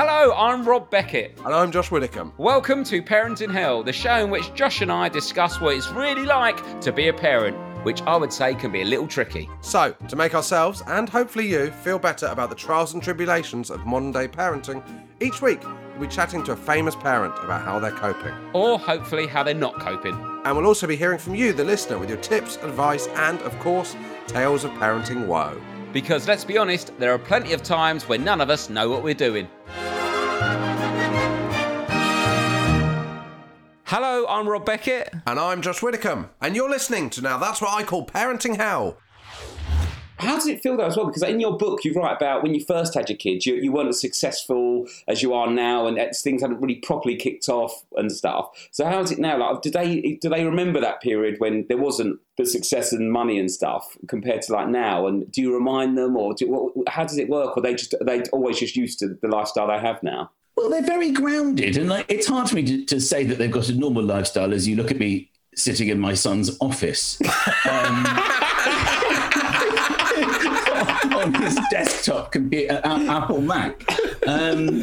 Hello, I'm Rob Beckett. And I'm Josh Widdicombe. Welcome to Parenting Hell, the show in which Josh and I discuss what it's really like to be a parent, which I would say can be a little tricky. So, to make ourselves and hopefully you feel better about the trials and tribulations of modern day parenting, each week we'll be chatting to a famous parent about how they're coping. Or hopefully how they're not coping. And we'll also be hearing from you, the listener, with your tips, advice, and of course, tales of parenting woe. Because let's be honest, there are plenty of times when none of us know what we're doing. Hello, I'm Rob Beckett. And I'm Josh Widdicombe. And you're listening to Now That's What I Call Parenting Hell. How does it feel though as well? Because in your book, you write about when you first had your kids, you, you weren't as successful as you are now, and things hadn't really properly kicked off and stuff. So how is it now? Like, do they do they remember that period when there wasn't the success and money and stuff compared to like now? And do you remind them, or do, how does it work? Or they just are they always just used to the lifestyle they have now? Well, they're very grounded, and like, it's hard for me to, to say that they've got a normal lifestyle as you look at me sitting in my son's office. Um, on his desktop computer, uh, Apple Mac. Um,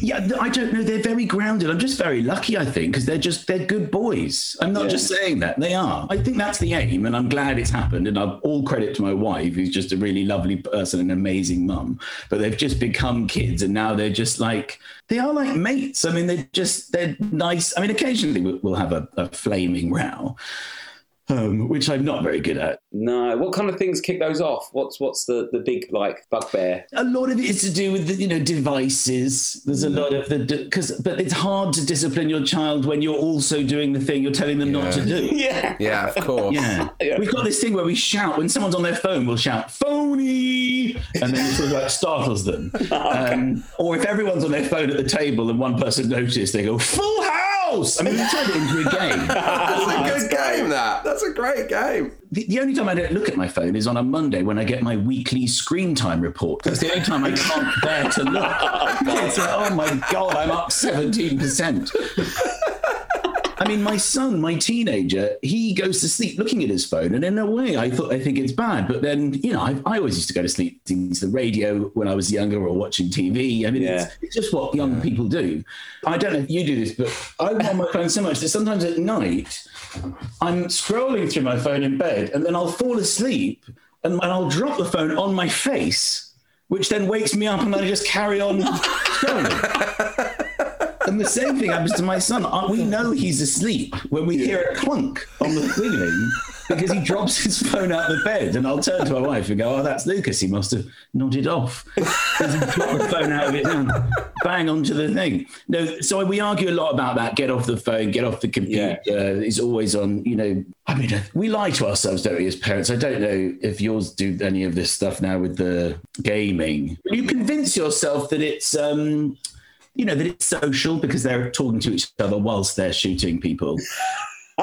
yeah, I don't know. They're very grounded. I'm just very lucky, I think, because they're just they're good boys. I'm not yeah. just saying that. They are. I think that's the aim, and I'm glad it's happened. And I've all credit to my wife, who's just a really lovely person, an amazing mum. But they've just become kids, and now they're just like they are like mates. I mean, they're just they're nice. I mean, occasionally we'll have a, a flaming row um, which I'm not very good at. No, what kind of things kick those off? What's what's the, the big like bugbear? A lot of it is to do with the, you know devices. There's a mm. lot of the because but it's hard to discipline your child when you're also doing the thing you're telling them yeah. not to do. Yeah, yeah, of course. Yeah. yeah. we've got this thing where we shout when someone's on their phone. We'll shout phony, and then it sort of like startles them. okay. um, or if everyone's on their phone at the table and one person notices, they go full house house. I mean, we turned it into a game. That's a good game, that. That's a great game. The, the, only time I don't look at my phone is on a Monday when I get my weekly screen time report. That's the only time I can't bear to look. it's like, oh my God, I'm up 17%. I mean, my son, my teenager, he goes to sleep looking at his phone, and in a way, I thought I think it's bad. But then, you know, I, I always used to go to sleep listening to the radio when I was younger or watching TV. I mean, yeah. it's, it's, just what young yeah. people do. I don't know if you do this, but I'm on my phone so much that sometimes at night I'm scrolling through my phone in bed, and then I'll fall asleep, and, and I'll drop the phone on my face, which then wakes me up, and I just carry on scrolling. And the same thing happens to my son. Uh, we know he's asleep when we hear a clunk on the ceiling because he drops his phone out of the bed. And I'll turn to my wife and go, Oh, that's Lucas. He must have nodded off. Because he dropped the phone out of it and bang onto the thing. No, so we argue a lot about that. Get off the phone, get off the computer. Yeah. He's always on, you know. I mean, we lie to ourselves, don't we, as parents? I don't know if yours do any of this stuff now with the gaming. You convince yourself that it's um you know, that it's social because they're talking to each other whilst they're shooting people.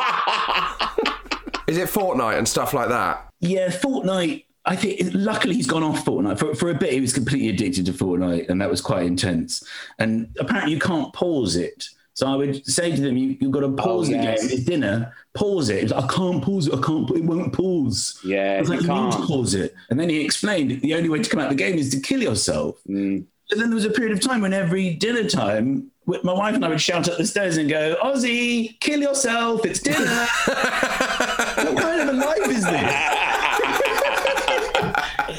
Is it Fortnite and stuff like that? Yeah, Fortnite. I think luckily he's gone off Fortnite. For, for a bit, he was completely addicted to Fortnite, and that was quite intense. And apparently, you can't pause it. So I would say to them, you, have got to pause oh, the yes. game. It's dinner. Pause it. Like, I can't pause it. I can't. It won't pause. Yeah, I was like, you, you need to pause it. And then he explained the only way to come out of the game is to kill yourself. Mm. And then there was a period of time when every dinner time, my wife and I would shout up the stairs and go, Ozzy, kill yourself, it's dinner. what kind of a life is this?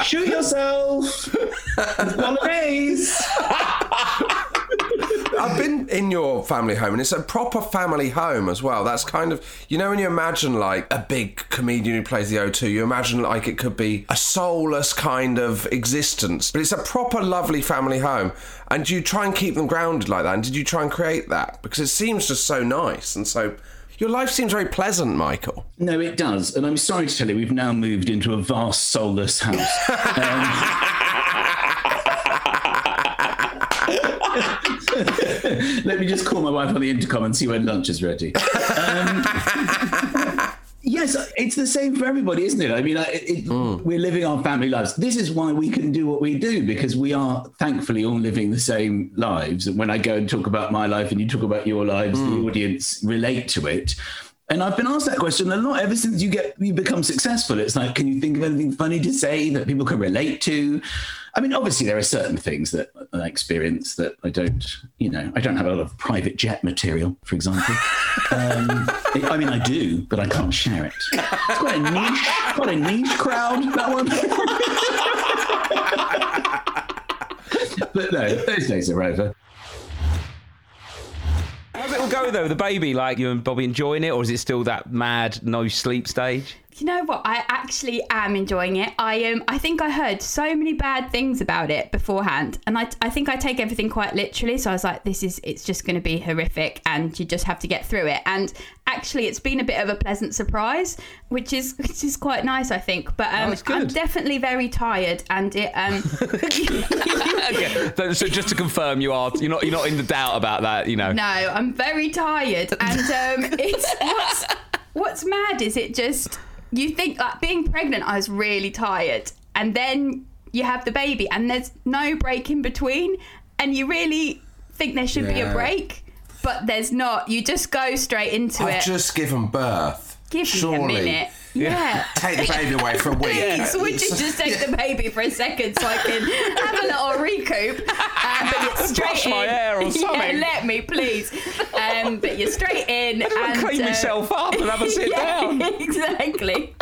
Shoot yourself. it's Holidays. I've been in your family home, and it's a proper family home as well. That's kind of, you know, when you imagine like a big comedian who plays the O2, you imagine like it could be a soulless kind of existence, but it's a proper lovely family home. And do you try and keep them grounded like that? And did you try and create that? Because it seems just so nice and so. Your life seems very pleasant, Michael. No, it does. And I'm sorry to tell you, we've now moved into a vast soulless house. um, Let me just call my wife on the intercom and see when lunch is ready. Um, yes, it's the same for everybody, isn't it? I mean, it, it, mm. we're living our family lives. This is why we can do what we do because we are thankfully all living the same lives. And when I go and talk about my life and you talk about your lives, mm. the audience relate to it. And I've been asked that question a lot ever since you get you become successful. It's like, can you think of anything funny to say that people can relate to? I mean, obviously, there are certain things that I experience that I don't, you know, I don't have a lot of private jet material, for example. Um, I mean, I do, but I can't share it. It's quite a niche, quite a niche crowd, that one. but no, those days are over. How's it all go though? The baby, like you and Bobby enjoying it, or is it still that mad no sleep stage? You know what? I actually am enjoying it. I um, I think I heard so many bad things about it beforehand, and I, I think I take everything quite literally. So I was like, this is it's just going to be horrific, and you just have to get through it. And actually, it's been a bit of a pleasant surprise, which is which is quite nice, I think. But um, that's. I'm definitely very tired, and it um, okay. So, so just to confirm, you are you're not you're not in the doubt about that, you know. no, I'm very tired, and um, it's what's what's mad is it just you think like being pregnant, I was really tired, and then you have the baby, and there's no break in between, and you really think there should be a break, but there's not. You just go straight into it. I've it. just given birth. Give Surely. me a minute. Yeah. Take the baby away for a week. Please, would you just take the baby for a second so I can have a little recoup? Um, but you're straight Brush in. my hair or something. Yeah, let me, please. Um, but you're straight in and clean uh, myself up and have a sit yeah, down. Exactly.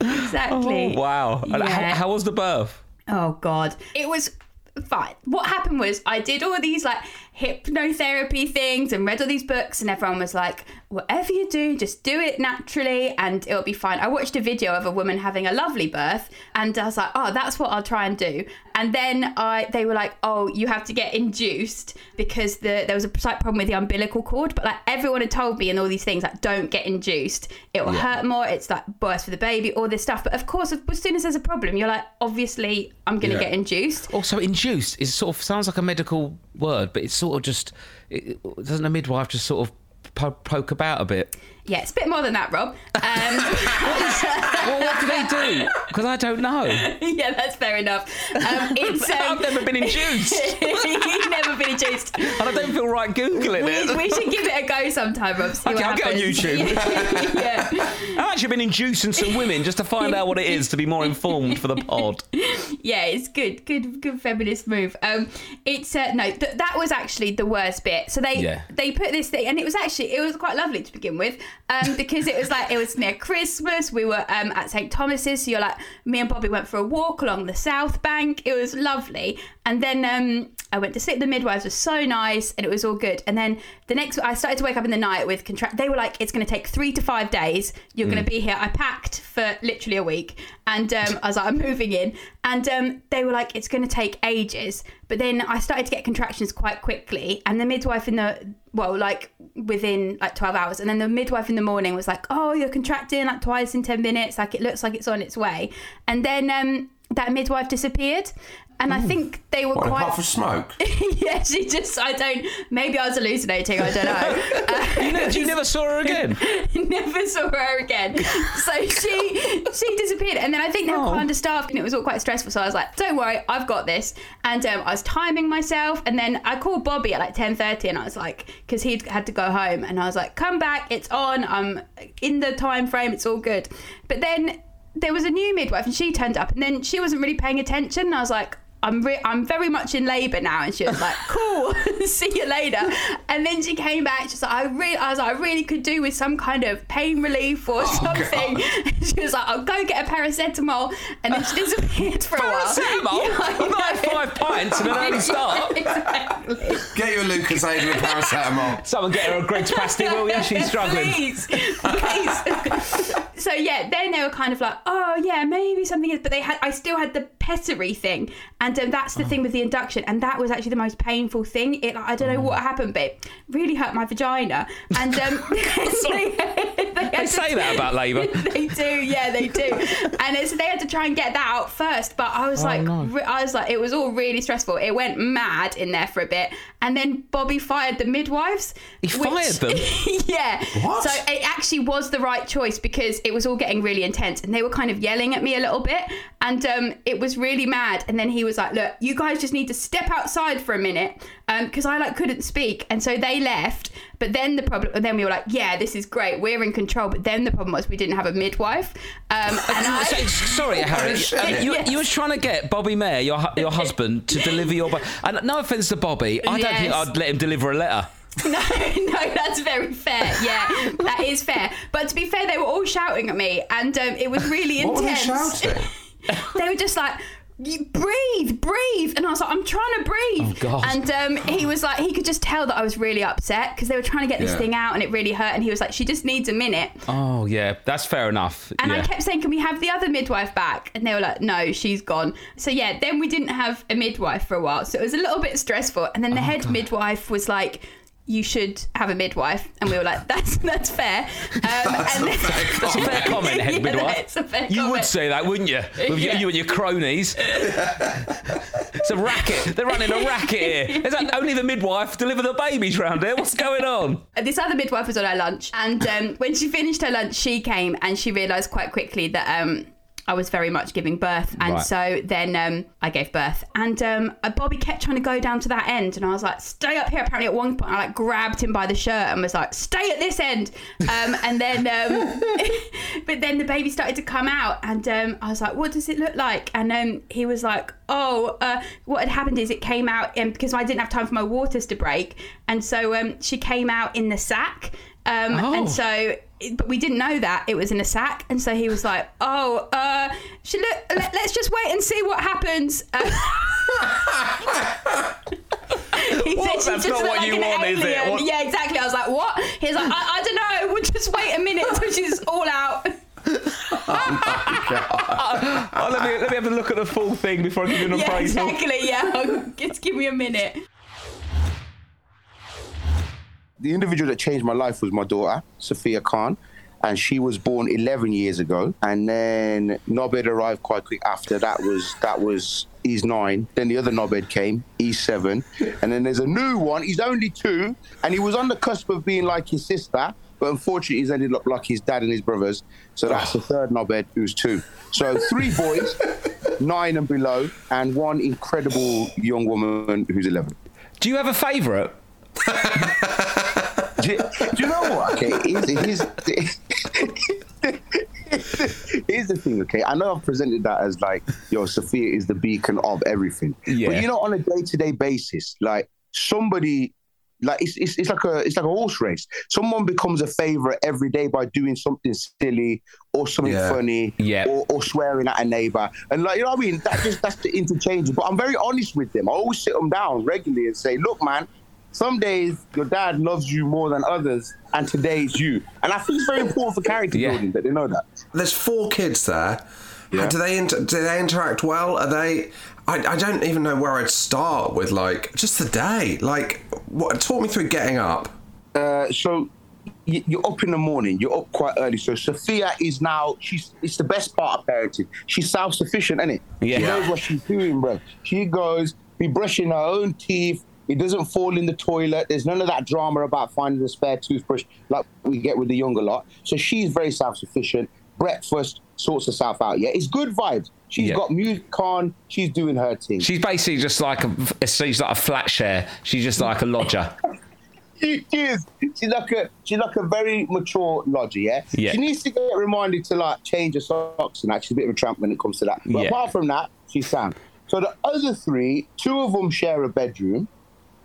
exactly. Oh, wow. And How, how was the birth? Oh God, it was fine. What happened was I did all these like hypnotherapy things and read all these books, and everyone was like, "Whatever you do, just do it naturally, and it'll be fine." I watched a video of a woman having a lovely birth, and I was like, "Oh, that's what I'll try and do." And then I, they were like, "Oh, you have to get induced because the there was a slight problem with the umbilical cord." But like everyone had told me and all these things like, "Don't get induced; it will hurt more. It's like worse for the baby, all this stuff." But of course, as soon as there's a problem, you're like, "Obviously, I'm going to Yeah. get induced." Also, induced is sort of sounds like a medical word, but it's sort of just it, doesn't a midwife just sort of po- poke about a bit? Yeah, it's a bit more than that, Rob. Um, well, what do they do? Because I don't know. yeah, that's fair enough. Um, it's um, I've never been induced, You've never been induced. and I don't feel right googling We, it. we should give it a go sometime, Rob. See Okay, I'll get on happens. YouTube. yeah. I've actually been inducing some women just to find out what it is to be more informed for the pod. yeah, it's good, good, good feminist move. Um, it's uh, no, th- that was actually the worst bit. So they Yeah. they put this thing, and it was actually it was quite lovely to begin with, um, because it was like it was near Christmas. We were um at St Thomas's, so you're like me and Bobby went for a walk along the South Bank. It was lovely, and then um I went to sleep. The midwives were so nice, and it was all good. And then the next, I started to wake up in the night with contract. They were like, "It's going to take three to five days. You're going to be here." I packed for literally a week, and um, I was like, "I'm moving in," and um, they were like, "It's going to take ages." But then I started to get contractions quite quickly, and the midwife in the well, like within like 12 hours, and then the midwife in the morning was like, "Oh, you're contracting like twice in 10 minutes. Like it looks like it's on its way," and then um, that midwife disappeared. And I think they were What, quite apart from smoke? yeah, she just, I don't, maybe I was hallucinating, I don't know. Uh, You never saw her again. never saw her again. So she she disappeared. And then I think they were quite understaffed and it was all quite stressful. So I was like, don't worry, I've got this. And um, I was timing myself. And then I called Bobby at like 10.30 and I was like, because he'd had to go home. And I was like, come back, it's on. I'm in the time frame, it's all good. But then there was a new midwife and she turned up and then she wasn't really paying attention. And I was like, I'm re- I'm very much in labour now, and she was like, "Cool, see you later." And then she came back. She's like, "I really," I was like, "I really could do with some kind of pain relief or oh, something." she was like, "I'll go get a paracetamol," and then she disappeared for a while. Paracetamol? Yeah, I I'm like five pints and an early start. exactly. Get your Lucozade and a paracetamol. Someone get her a Greggs pasty, will you? She's struggling. Please, please. So yeah, then they were kind of like, oh yeah, maybe something is, but they had, I still had the pessary thing, and um, that's the thing with the induction, and that was actually the most painful thing. It, I don't know what happened, but it really hurt my vagina, and um, they, they They say to- that about labour. they do, yeah, they do. And it's, they had to try and get that out first. But I was like, no. re- I was like, it was all really stressful. It went mad in there for a bit, and then Bobby fired the midwives. He fired them? yeah. What? So it actually was the right choice because it was all getting really intense, and they were kind of yelling at me a little bit, and um, it was really mad. And then he was like, "Look, you guys just need to step outside for a minute," because I like couldn't speak, and so they left. But then the problem, then we were like, "Yeah, this is great, we're in control." But then the problem was we didn't have a midwife, um, and I. So- Sorry, Harry. Yeah, you, yes. you were trying to get Bobby Mair, your your husband, to deliver your. And no offence to Bobby, I don't think I'd let him deliver a letter. No, no, that's very fair. Yeah, that is fair. But to be fair, they were all shouting at me, and um, it was really What were they intense. shouting? they were just like. You breathe, breathe, and I was like, I'm trying to breathe. Oh, God. And um, he was like, he could just tell that I was really upset because they were trying to get this Yeah. thing out, and it really hurt. And he was like, she just needs a minute. Oh yeah, that's fair enough. And yeah. I kept saying, can we have the other midwife back? And they were like, no, she's gone. So yeah, then we didn't have a midwife for a while. So it was a little bit stressful. And then Oh, the head midwife was like, you should have a midwife. And we were like, that's that's fair. Um, That's and a fair That's a fair comment, head midwife. it's a fair You would say that, wouldn't you? With you, Yeah. you and your cronies. it's a racket. They're running a racket here. Is that only the midwife deliver the babies round here? What's going on? this other midwife was on her lunch, and um, when she finished her lunch, she came and she realised quite quickly that um, I was very much giving birth, and Right. so then um, I gave birth, and um, Bobby kept trying to go down to that end, and I was like, "Stay up here." Apparently, at one point, I like grabbed him by the shirt and was like, "Stay at this end," um, and then, um, but then the baby started to come out, and um, I was like, "What does it look like?" And um, he was like, "Oh, uh, what had happened is it came out because I didn't have time for my waters to break, and so um, she came out in the sack." Um, Oh. And so, but we didn't know that it was in a sack. And so he was like, "Oh, uh, should look, let, us just wait and see what happens." Uh, he What? That's just not what like you an want, is it? alien. What- Yeah, exactly. I was like, "What?" He's like, "I, I don't know. We'll just wait a minute until she's all out." Oh, let, me, let me have a look at the full thing before I give you an Yeah, appraisal. exactly. Yeah, just give me a minute. The individual that changed my life was my daughter, Sophia Khan. And she was born 11 years ago. And then Nobed arrived quite quick after. That was, that was, he's nine. Then the other Nobed came, he's seven. And then there's a new one, he's only two. And he was on the cusp of being like his sister. But unfortunately, he's ended up like his dad and his brothers. So that's the third Nobed, who's two. So three boys, nine and below, and one incredible young woman who's 11. Do you have a favourite? Do, you, do you know what? Okay, here's, here's, here's the thing. Okay, I know I've presented that as like, yo, Sophia is the beacon of everything. Yeah. But you know, on a day-to-day basis, like somebody. Like it's, it's, it's like a it's like a horse race. Someone becomes a favorite every day by doing something silly or something Yeah. funny, Yeah. or, or swearing at a neighbor, and like you know what I mean. That just that's the interchange. But I'm very honest with them. I always sit them down regularly and say, look, man, some days your dad loves you more than others, and today it's you. And I think it's very important for character Yeah. building that they know that. There's four kids there. Yeah. Do they inter- do they interact well? Are they? I, I don't even know where I'd start with like just the day. Like, what? Talk me through getting up. Uh, so y- you're up in the morning. You're up quite early. So Sophia is now. She's. It's the best part of parenting. She's self-sufficient, isn't it? Yeah. She knows what she's doing, bro. She goes be brushing her own teeth. It doesn't fall in the toilet. There's none of that drama about finding a spare toothbrush like we get with the younger lot. So she's very self-sufficient. Breakfast sorts herself out. Yeah, it's good vibes. She's Yeah. got music on. She's doing her thing. She's basically just like a she's like a flat share. She's just like a lodger. She is. She's like a she's like a very mature lodger, yeah? Yeah. She needs to get reminded to like change her socks and that. She's a bit of a tramp when it comes to that. But Yeah. apart from that, she's sound. So the other three, two of them share a bedroom.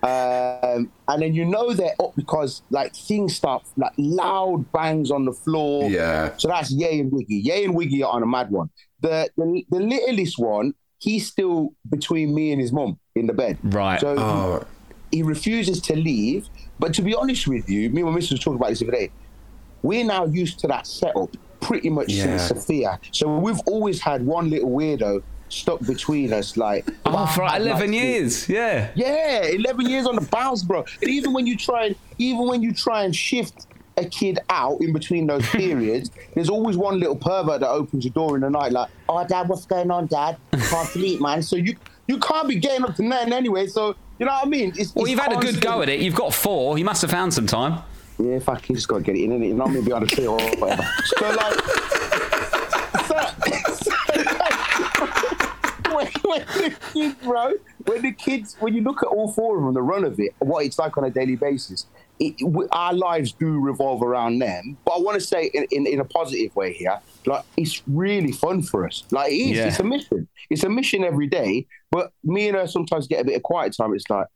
Um, and then you know they're up because like things start like loud bangs on the floor. Yeah. So that's Ye and Wiggy. Ye and Wiggy are on a mad one. The the, the littlest one, he's still between me and his mum in the bed. Right. So Oh, he refuses to leave. But to be honest with you, me and my missus was talking about this the other day. We're now used to that setup pretty much Yeah. since Sophia. So we've always had one little weirdo stuck between us, like Oh, for like like, eleven like, years. Yeah. Yeah, eleven years on the bounce, bro. And even when you try and even when you try and shift a kid out in between those periods, there's always one little pervert that opens the door in the night, like, "Oh, dad, what's going on, dad? Can't sleep, man." So you you can't be getting up to nothing anyway. So you know what I mean? It's, Well, it's you've had a good go at it. You've got four. You must have found some time. Yeah, if I can just got to get it in, innit? You're not to be on the tree or whatever. so, like, when the kids, bro, when the kids, when you look at all four of them, the run of it, what it's like on a daily basis, it, our lives do revolve around them. But I want to say in, in, in a positive way here, like it's really fun for us. Like it is, Yeah. it's a mission. It's a mission every day. But me and her sometimes get a bit of quiet time. It's like,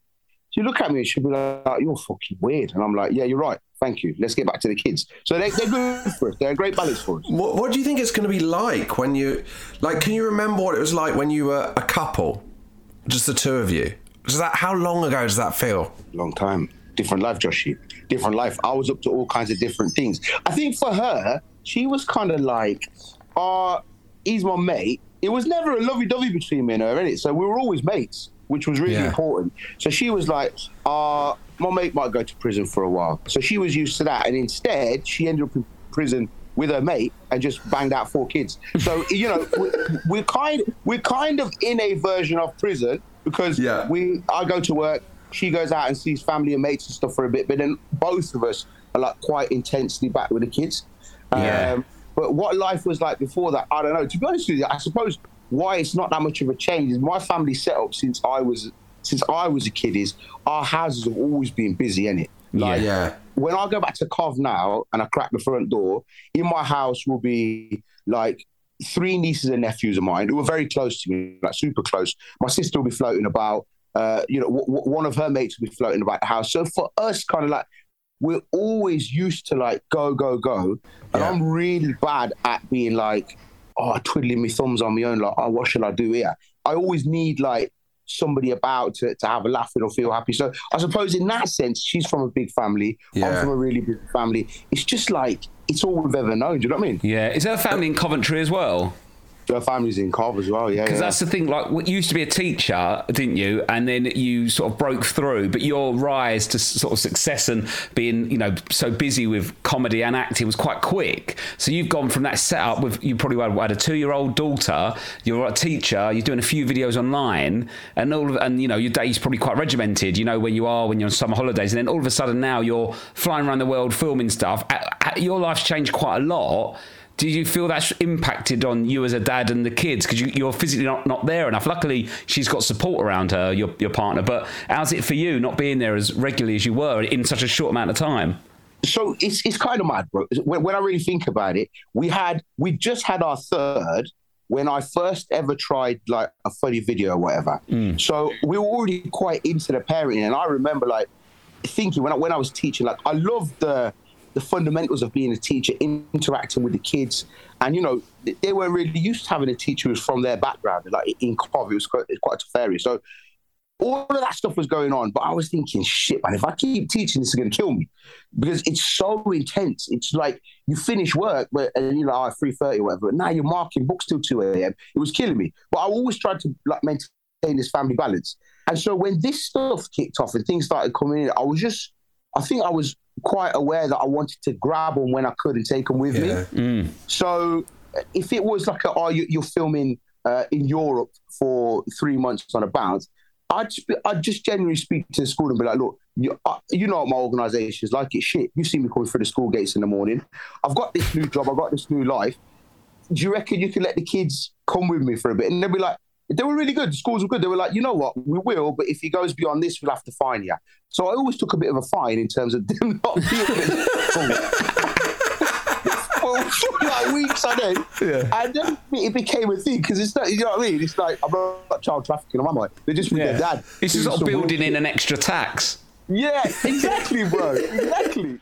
she look at me and she'll be like, "You're fucking weird," and I'm like, "Yeah, you're right. Thank you. Let's get back to the kids." So they, they're good for us. They're a great balance for us. What, what do you think it's going to be like when you, like, can you remember what it was like when you were a couple, just the two of you? Does that how long ago does that feel? long time. Different life, Joshy. Different life. I was up to all kinds of different things. I think for her, she was kind of like, uh, he's my mate. It was never a lovey dovey between me and her, innit? So we were always mates, which was really Yeah. important. So she was like, uh, my mate might go to prison for a while. So she was used to that. And instead, she ended up in prison with her mate and just banged out four kids. So, you know, we're, we're kind we're kind of in a version of prison because Yeah. we I go to work, she goes out and sees family and mates and stuff for a bit, but then both of us are like quite intensely back with the kids. Yeah. Um, but what life was like before that, I don't know. To be honest with you, I suppose why it's not that much of a change is my family setup since I was since I was a kid is our houses have always been busy, innit? Like Yeah. when I go back to Cov now and I crack the front door, in my house will be like three nieces and nephews of mine who are very close to me, like super close. My sister will be floating about. Uh, you know, w- w- one of her mates will be floating about the house. So for us, kind of like we're always used to like go, go, go, and Yeah. I'm really bad at being like, oh, twiddling my thumbs on my own. Like, oh, what should I do here? I always need like somebody about to, to have a laugh with or feel happy. So I suppose in that sense, she's from a big family. I'm from a really big family. It's just like it's all we've ever known. Do you know what I mean? Yeah. Is her family in Coventry as well? Her family's in Cov as well. Yeah, Because yeah. that's the thing. Like, what- you used to be a teacher, didn't you? And then you sort of broke through. But your rise to sort of success and being, you know, so busy with comedy and acting was quite quick. So you've gone from that setup with you probably had, had a two-year-old daughter. You're a teacher. You're doing a few videos online, and all of, and you know your day's probably quite regimented. You know where you are when you're on summer holidays, and then all of a sudden now you're flying around the world filming stuff. Your life's changed quite a lot. Do you feel that's impacted on you as a dad and the kids because you, you're physically not, not there enough? Luckily, she's got support around her, your, your partner. But how's it for you not being there as regularly as you were in such a short amount of time? so it's it's kind of mad, bro. When, when I really think about it, we had we just had our third when I first ever tried like a funny video or whatever. Mm. So we were already quite into the parenting, and I remember like thinking when I, when I was teaching, like I loved the the fundamentals of being a teacher, interacting with the kids, and you know they- weren't really used to having a teacher who was from their background. Like in Cov, it was quite, quite a area, so all of that stuff was going on, but I was thinking, shit, man, if I keep teaching, this is going to kill me because it's so intense. It's like you finish work, but and you know, oh, three thirty or whatever. But now you're marking books till two a.m. It was killing me. But I always tried to like maintain this family balance. And so when this stuff kicked off and things started coming in, I was just, I think I was quite aware that I wanted to grab them when I could and take them with Yeah. me. So if it was like, a, oh, you, you're filming uh, in Europe for three months on a bounce, I'd, sp- I'd just generally speak to the school and be like, look, you, uh, you know what my organisation is like. It's shit. You see me coming through the school gates in the morning. I've got this new job. I've got this new life. Do you reckon you can let the kids come with me for a bit? And they'll be like, they were really good. The schools were good. They were like, you know what, we will, but if he goes beyond this, we'll have to fine you. So I always took a bit of a fine in terms of them not being for, for like weeks on end. And then it became a thing because it's not, you know what I mean? It's like, I'm not child trafficking, am I? They're just with their dad. It's doing just sort of building in an extra tax. Yeah, exactly, bro. exactly.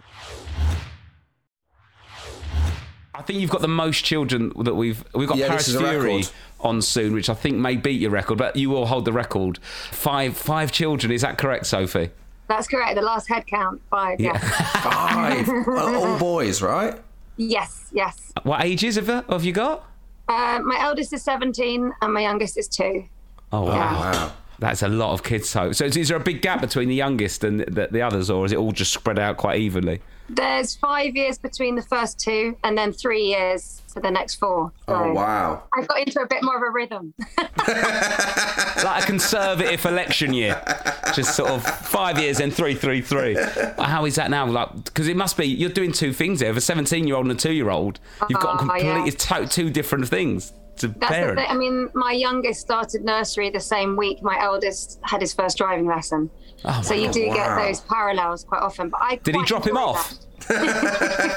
I think you've got the most children that we've we've got Yeah, Paris this Fury on soon, which I think may beat your record, but you will hold the record. Five five children, is that correct, Sophie? That's correct. The last head count, five. Yeah. Five. All boys, right? yes, yes. What ages have you, have you got? Uh, my eldest is 17 and my youngest is two. Oh wow. Wow. That's a lot of kids. So, so is, is there a big gap between the youngest and the, the others, or is it all just spread out quite evenly? There's five years between the first two and then three years for the next four. Oh, so Oh, wow. I've got into a bit more of a rhythm. like a conservative election year, just sort of five years and three, three, three. How is that now? Like, because it must be you're doing two things there. For a 17 year old and a two year old, you've got Oh, completely yeah. to- two different things. To That's parent. thing. I mean, my youngest started nursery the same week. My eldest had his first driving lesson. Oh, so you my do God. get those parallels quite often. But I Did he drop him off? that.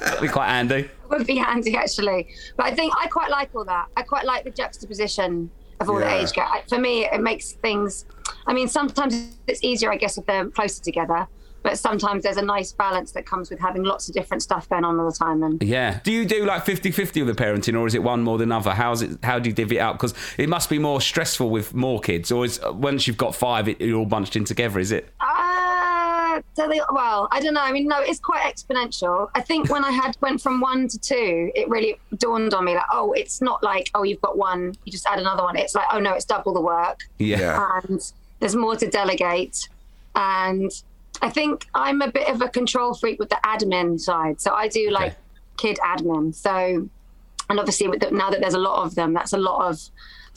That'd be quite handy. It would be handy actually. But I think I quite like all that. I quite like the juxtaposition of all Yeah. the age gap. For me, it makes things. I mean, sometimes it's easier, I guess, if they're closer together. But sometimes there's a nice balance that comes with having lots of different stuff going on all the time. And Yeah. Do you do like 50-50 with the parenting, or is it one more than other? How's it? How do you divvy it out? Because it must be more stressful with more kids, or is once you've got five, it, you're all bunched in together? Is it? Uh, so they, well, I don't know. I mean, no, it's quite exponential. I think when I had went from one to two, it really dawned on me like, oh, it's not like oh, you've got one, you just add another one. It's like, oh no, it's double the work, Yeah. Yeah. and there's more to delegate. And I think I'm a bit of a control freak with the admin side, so I do like Okay. kid admin. So, and obviously with the, now that there's a lot of them, that's a lot of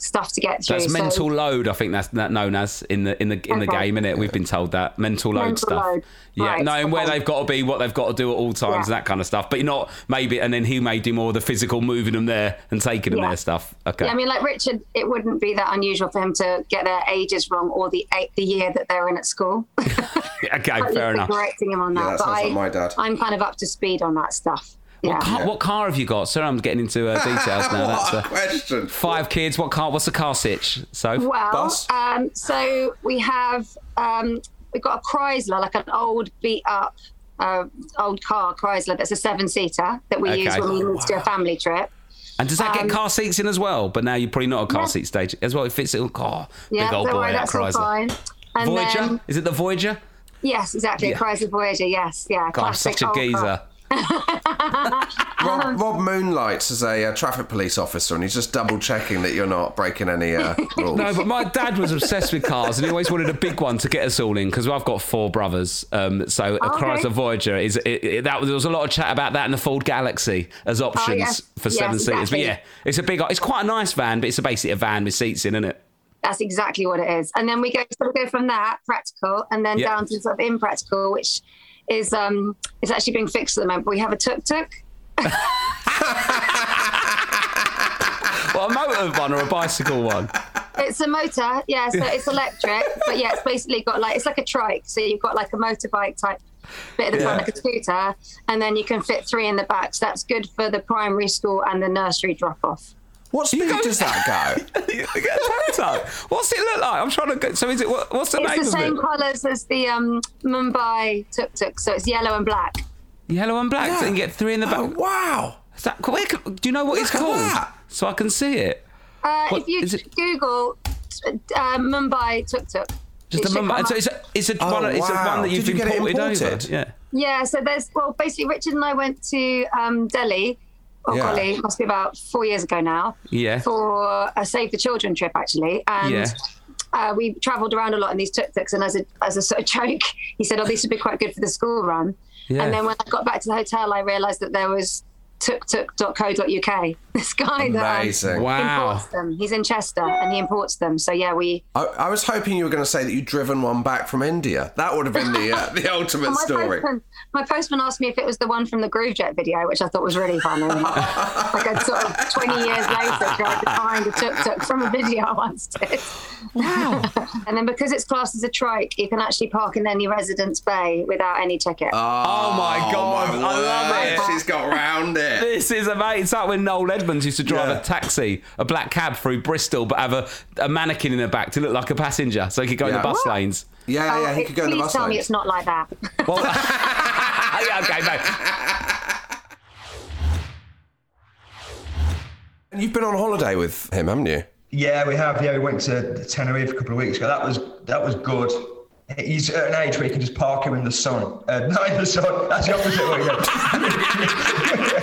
stuff to get through. That's So- mental load. I think that's that known as in the in the in the Okay. game, innit? We've been told that mental load Mental stuff. load. Yeah, Right, knowing where they've got to be, what they've got to do at all times, Yeah. and that kind of stuff. But you're not maybe, and then he may do more of the physical, moving them there and taking them Yeah. there stuff. Okay. Yeah, I mean, like Richard, it wouldn't be that unusual for him to get their ages wrong or the the year that they're in at school. okay, fair enough. Correcting him on that, Yeah, that but I, like my dad. I'm kind of up to speed on that stuff. Yeah. What, car, what car have you got? Sorry, I'm getting into uh, details now. That's what a uh, question. five kids. What car? What's the car sitch? So Well, Bus? um, so we have um, we've got a Chrysler, like an old beat up uh, old car Chrysler that's a seven seater that we use when we need to do a family trip. and does that get um, car seats in as well? But now you're probably not a car Yeah. seat stage as well. It fits in. Oh, Yeah, big old boy, worry, that that's all Chrysler. fine. And Voyager? then- Is it the Voyager? yes, exactly, Yeah. a Chrysler Voyager. Yes, yeah, God, I'm classic such a old car. Geezer. Rob, Rob moonlights as a uh, traffic police officer, and he's just double checking that you're not breaking any uh, rules. No, but my dad was obsessed with cars, and he always wanted a big one to get us all in because I've got four brothers. Um, so a Oh, okay. Chrysler Voyager is it, it, that. There was a lot of chat about that and the Ford Galaxy as options Oh, yes. for Yes, seven seaters. But yeah, it's a big. It's quite a nice van, but it's basically a van with seats in, isn't it? That's exactly what it is. And then we go so we go from that practical and then Yeah. down to sort of impractical, which is um is actually being fixed at the moment. We have a tuk tuk. Well, a motor one or a bicycle one. It's a motor, yeah, so it's electric, but yeah, it's basically got like it's like a trike. So you've got like a motorbike type bit at the front, Yeah. like a scooter, and then you can fit three in the back. So that's good for the primary school and the nursery drop off. What speed go- does that go? You get a tuk-tuk. What's it look like? I'm trying to. Get, so is it? What, what's the It's name It's the same colours as the um, Mumbai tuk tuk, so it's yellow and black. Yellow and black. So you can get three in the back. Oh, wow. Is that, where, do you know what it's Look at called? that. So I can see it. Uh, What- if you is it- Google uh, Mumbai tuk tuk, Just it a Mumbai. So it's a, it's a Oh, one. It's a one that you've Did you get it imported, imported? over. Yeah. Yeah, so there's well, basically, Richard and I went to um, Delhi. Oh Yeah. golly, it must be about four years ago now. Yeah. For a Save the Children trip, actually, and Yeah. uh, we travelled around a lot in these tuk tuks. And as a as a sort of joke, he said, "Oh, this would be quite good for the school run." Yeah. And then when I got back to the hotel, I realised that there was tuktuk.co.uk. This guy that um, Amazing. Wow. imports them. He's in Chester and he imports them. So yeah, we I, I was hoping you were going to say that you'd driven one back from India. That would have been the uh, the ultimate my story. postman, my postman asked me if it was the one from the Groovejet video, which I thought was really funny. like a sort of 20 years later, tried to find a tuk tuk from a video I once did. Wow. And then because it's classed as a trike, you can actually park in any residence bay without any ticket. Oh my God, my I love it. She's got round it. This is amazing. It's like when Noel Edmonds used to drive Yeah. a taxi, a black cab through Bristol, but have a, a mannequin in the back to look like a passenger so he could go in the bus What? lanes. Yeah, yeah, Oh, yeah. He it- could go in the bus lanes. please bus tell me lanes. it's not like that. Well, yeah, okay, no. And you've been on holiday with him, haven't you? Yeah, we have. Yeah, we went to Tenerife a couple of weeks ago. That was that was good. He's at an age where you can just park him in the sun. Uh, not in the sun. That's the opposite way.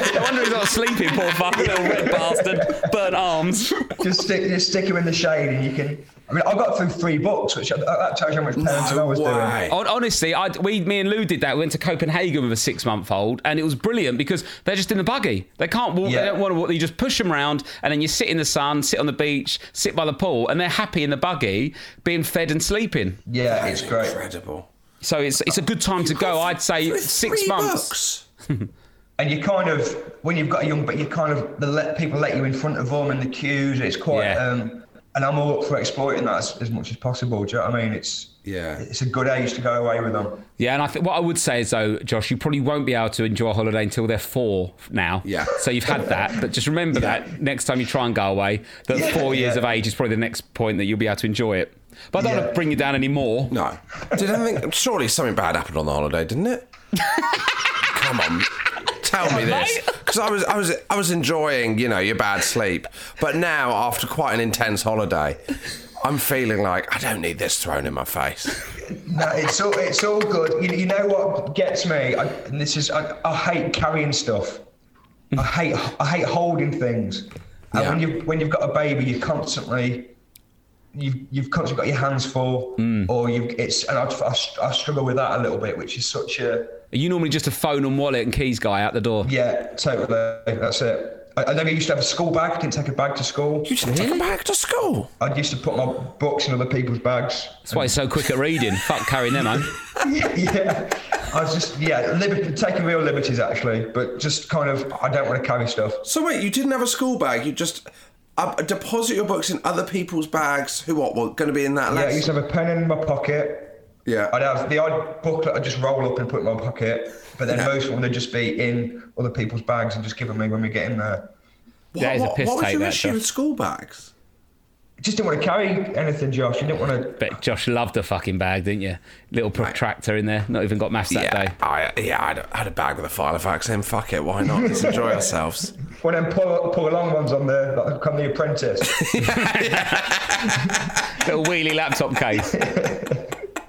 Yeah. No wonder he's not sleeping, poor fucking little red bastard. Burnt arms. just stick just stick him in the shade, and you can. I mean, I got through three books, which uh, that tells you how much parenting I was doing. Hon- Honestly, I, we, me and Lou did that. We went to Copenhagen with a six-month-old, and it was brilliant because they're just in the buggy. They can't walk. They don't want to walk. You just push them around, and then you sit in the sun, sit on the beach, sit by the pool, and they're happy in the buggy, being fed and sleeping. Yeah, it's great. Incredible. So it's it's a good time to go. I'd say With six three months. books. and you kind of when you've got a young, but you kind of the let people let you in front of them and the queues. It's quite. Yeah. Um, and I'm all up for exploiting that as, as much as possible. Do you know what I mean? It's Yeah. it's a good age to go away with them. Yeah, and I think what I would say is though, Josh, you probably won't be able to enjoy a holiday until they're four now. Yeah. So you've had that, but just remember that next time you try and go away, that Yeah, four years yeah. of age is probably the next point that you'll be able to enjoy it. But I don't want to bring you down anymore. No. Did anything? Surely something bad happened on the holiday, didn't it? Come on. Tell me this, because I was, I was, I was enjoying, you know, your bad sleep. But now, after quite an intense holiday, I'm feeling like I don't need this thrown in my face. No, it's all it's all good. You, you know what gets me? I, and this is I, I hate carrying stuff. I hate I hate holding things. And when you when you've got a baby, you're constantly you've you've constantly got your hands full, mm. or you it's and I, I, I struggle with that a little bit, which is such a Are you normally just a phone and wallet and keys guy out the door? yeah totally that's it. I, I never used to have a school bag. I didn't take a bag to school. You didn't take a bag to school. I used to put my books in other people's bags. That's why he's so quick at reading. Fuck carrying them home. yeah, I was just yeah, liberty, taking real liberties actually, but just kind of I don't want to carry stuff. So wait, you didn't have a school bag. You just uh, deposit your books in other people's bags. Who what? What going to be in that list? Yeah, I used to have a pen in my pocket. Yeah. I'd have the odd booklet I'd just roll up and put in my pocket, but then Yeah. most of them would just be in other people's bags and just give them me when we get in there. What, That is a what, piss what was your that, issue Josh. with school bags? Just didn't want to carry anything, Josh. You didn't want to. But Josh loved the fucking bag, didn't you? Little protractor in there. Not even got maths that yeah, day. I yeah, I had, a, I had a bag with a Filofax in. Fuck it, why not? Let's enjoy ourselves. One of them pull, pull along ones on the like, come the apprentice. Little wheelie laptop case.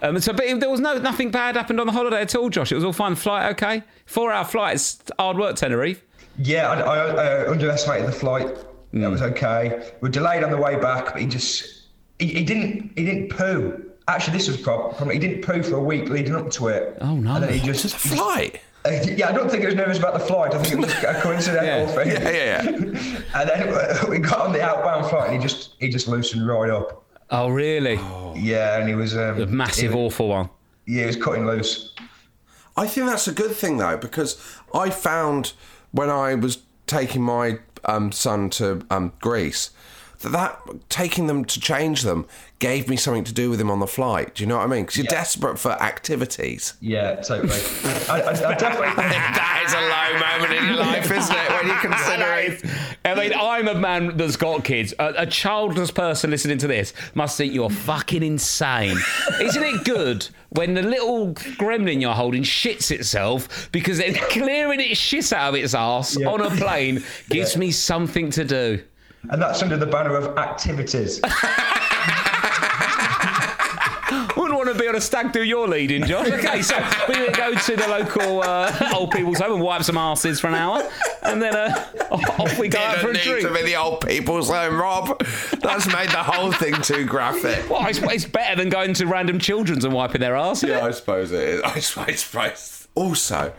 Um, so, but there was no nothing bad happened on the holiday at all, Josh. It was all fine. Flight okay. Four hour flight. It's hard work, Tenerife. yeah, I, I uh, underestimated the flight. That was okay. We are delayed on the way back, but he just he, he didn't he didn't poo. Actually, this was the problem. He didn't poo for a week leading up to it. Oh, no. And then he Just just a flight. Uh, yeah, I don't think he was nervous about the flight. I think it was a coincidental Yeah. thing. Yeah, yeah, yeah. And then we got on the outbound flight, and he just he just loosened right up. Oh, really? Yeah, and he was um, A massive, he- awful one. Yeah, he was cutting loose. I think that's a good thing though, because I found when I was taking my um, son to um, Greece that, that taking them to change them gave me something to do with him on the flight. Do you know what I mean? Because you're Yeah. desperate for activities. Yeah, totally. I, I, I definitely. that is a low moment in your life, isn't it? When you consider it. I mean, I'm a man that's got kids. A, a childless person listening to this must think you're fucking insane. Isn't it good when the little gremlin you're holding shits itself because it's clearing its shit out of its ass Yeah. on a plane gives Yeah. me something to do? And that's under the banner of activities. Wouldn't want to be on a stag do you're leading, Josh. Okay, so we're going to go to the local uh, old people's home and wipe some asses for an hour, and then uh, off we go out for a Didn't need drink. to be the old people's home, Rob. That's made the whole thing too graphic. Well, it's, it's better than going to random children's and wiping their ass. Yeah, I suppose it is. I suppose. I suppose. Also, of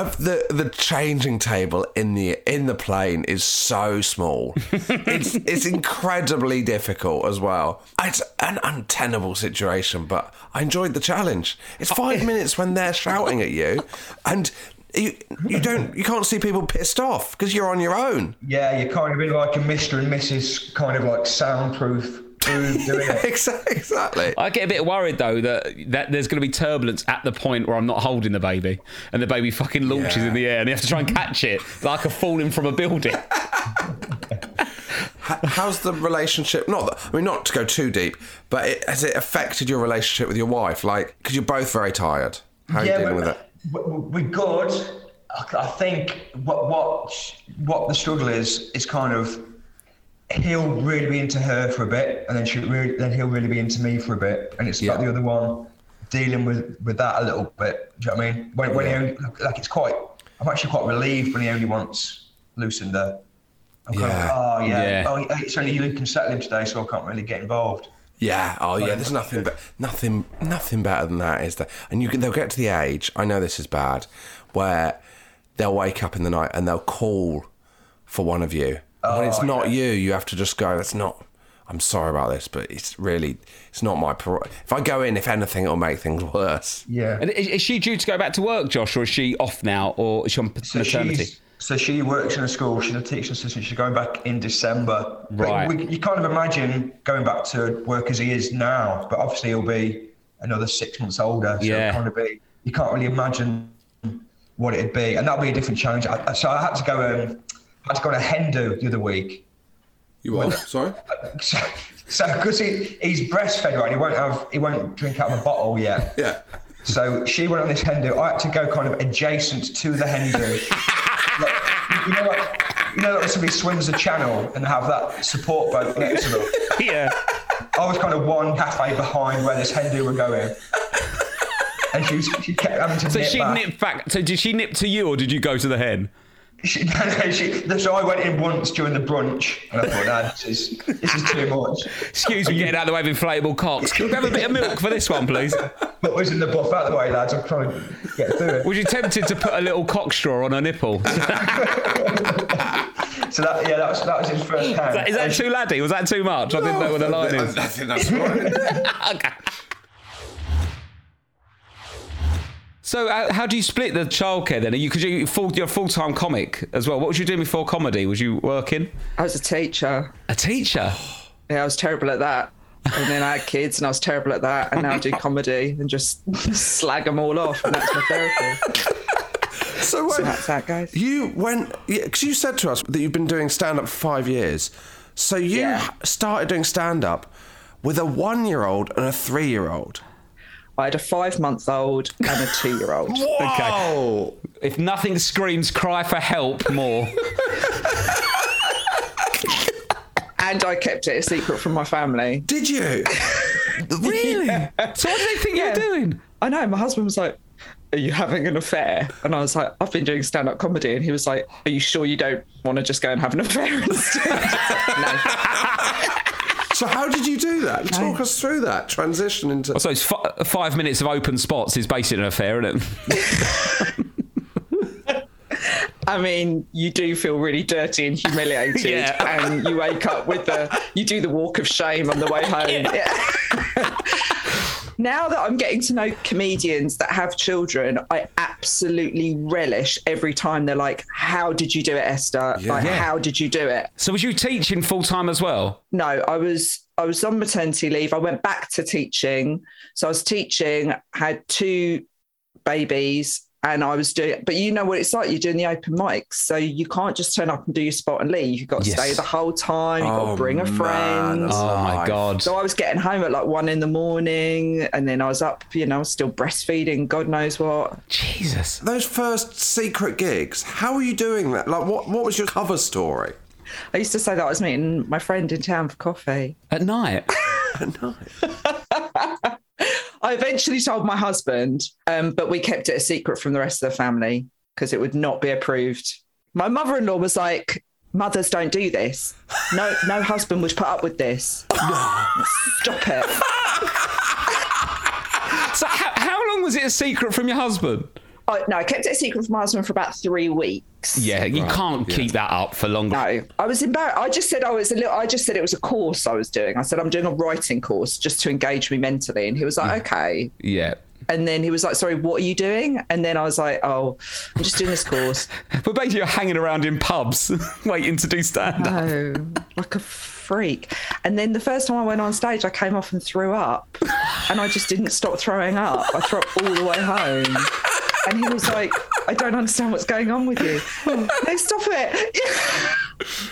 Uh, the the changing table in the in the plane is so small. it's it's incredibly difficult as well. It's an untenable situation, but I enjoyed the challenge. It's five minutes when they're shouting at you, and. You, you don't you can't see people pissed off because you're on your own. yeah, you're kind of in like a Mr. and Mrs. kind of like soundproof room doing it. Exactly. exactly. I get a bit worried though that, that there's going to be turbulence at the point where I'm not holding the baby and the baby fucking launches Yeah. in the air and you have to try and catch it like a falling from a building. How's the relationship? Not, that, I mean, not to go too deep, but it, has it affected your relationship with your wife? Like, because you're both very tired. How are you dealing with it? we- we- We're good. I I think what what what the struggle is is kind of he'll really be into her for a bit, and then she really then he'll really be into me for a bit, and it's Yeah. like the other one dealing with with that a little bit. Do you know what I mean? When when he only like it's quite. I'm actually quite relieved when he only wants Lucinda. I'm kind Yeah. of oh yeah, Yeah. oh it's only Lucinda settling today, so I can't really get involved. Yeah. Oh, yeah. There's nothing, uh, but nothing, nothing better than that, is there? And you can, they'll get to the age. I know this is bad, where they'll wake up in the night and they'll call for one of you. And when it's Oh, not yeah. you, you have to just go. That's not. I'm sorry about this, but it's really it's not my. Pro- if I go in, if anything, it'll make things worse. Yeah. And is, is she due to go back to work, Josh, or is she off now, or is she on So maternity? she's so she works in a school. She's a teaching assistant. She's going back in December. Right. we, you kind of imagine going back to work as he is now, but obviously he'll be another six months older. So Yeah. it'll kind of be. You can't really imagine what it'd be, and that'll be a different challenge. I, so I had to go. Um, I had to go on a hen the other week. You what? Sorry. So, so because he, he's breastfed right, he won't have he won't drink out of a bottle yet. Yeah. So she went on this hen do. I had to go kind of adjacent to the hen do. Like, you know, what? you know, like somebody swims a channel and have that support boat next to them. yeah. I was kind of one cafe behind where this hen do were going, and she was, she kept having to So nip she back. nipped back. So did she nip to you, or did you go to the hen? She, no, no, she, so I went in once during the brunch, and I thought, nah, this is this is too much. Excuse me, getting out of the way of inflatable cocks. Can we have a bit of milk for this one, please? What was in the buff out of the way, lads? I'm trying to get through it. Was you tempted to put a little cock straw on her nipple? So that yeah, that was that was his first hand. that, is that too laddie? Was that too much? I didn't know where the line I, is. I think that's right. okay. So uh, how do you split the childcare then? Are you because you full you're a full time comic as well? What was you doing before comedy? Was you working? I was a teacher. A teacher. Yeah, I was terrible at that. And then I had kids and I was terrible at that. And now I do comedy and just slag them all off. And that's my therapy. So, So when that's that, guys. you went, because you said to us that you've been doing stand up for five years. So you Yeah. started doing stand up with a one year old and a three year old. I had a five month old and a two year old. Whoa! If nothing screams cry for help more. And I kept it a secret from my family. Did you? really? So what do they think Yeah. you're doing? I know. My husband was like, Are you having an affair? And I was like, I've been doing stand up comedy. And he was like, Are you sure you don't want to just go and have an affair instead? no. So how did you do that? Talk us through that transition into. So it's f- uh, five minutes of open spots is basically an affair, isn't it? I mean, you do feel really dirty and humiliated, Yeah. and you wake up with the you do the walk of shame on the way home. Yeah. Now that I'm getting to know comedians that have children, I absolutely relish every time they're like, "How did you do it, Esther? Like, Yeah. how did you do it?" So was you teaching full time as well? No, I was I was on maternity leave. I went back to teaching. So I was teaching, had two babies, and I was doing but you know what it's like, you're doing the open mics. So you can't just turn up and do your spot and leave. You've got to Yes. stay the whole time, you've got Oh, to bring a friend. that's- Oh my god. So I was getting home at like one in the morning and then I was up, you know, still breastfeeding, God knows what. Jesus. Those first secret gigs, how were you doing that? Like, what, what was your cover story? I used to say that I was meeting my friend in town for coffee. At night. at night. I eventually told my husband, um, but we kept it a secret from the rest of the family because it would not be approved. My mother-in-law was like, "Mothers don't do this. No, no husband would put up with this. Stop it." So how, how long was it a secret from your husband? I, no, I kept it a secret from my husband for about three weeks. Yeah, you can't keep that up for longer. No, I was embarrassed. I just said I was a little. I just said it was a course I was doing. I said I'm doing a writing course just to engage me mentally, and he was like, mm. "Okay." Yeah. And then he was like, "Sorry, what are you doing?" And then I was like, "Oh, I'm just doing this course." But basically you're hanging around in pubs waiting to do stand up. Oh, like a freak. And then the first time I went on stage, I came off and threw up. And I just didn't stop throwing up. I threw up all the way home. And he was like, I don't understand what's going on with you. Oh. no, stop it.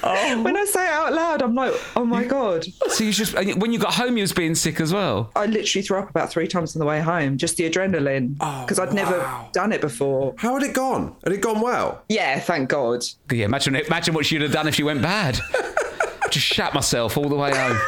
Oh. When I say it out loud, I'm like, oh my God. So you just when you got home you was being sick as well. I literally threw up about three times on the way home, just the adrenaline. Oh, because I'd never done it before. How had it gone? Had it gone well? Yeah, thank God. Yeah, imagine imagine what she'd have done if she went bad. just shat myself all the way home.